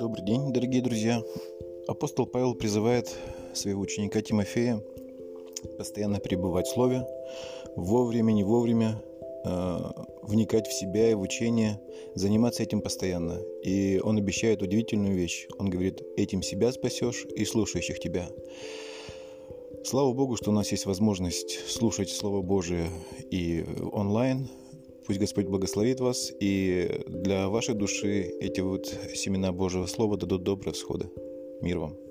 Добрый день, дорогие друзья. Апостол Павел призывает своего ученика Тимофея постоянно пребывать в Слове, вовремя, не вовремя, э, вникать в себя и в учение, заниматься этим постоянно. И он обещает удивительную вещь. Он говорит, этим себя спасешь и слушающих тебя. Слава Богу, что у нас есть возможность слушать Слово Божие и онлайн. Пусть Господь благословит вас, и для вашей души эти вот семена Божьего Слова дадут добрые всходы. Мир вам!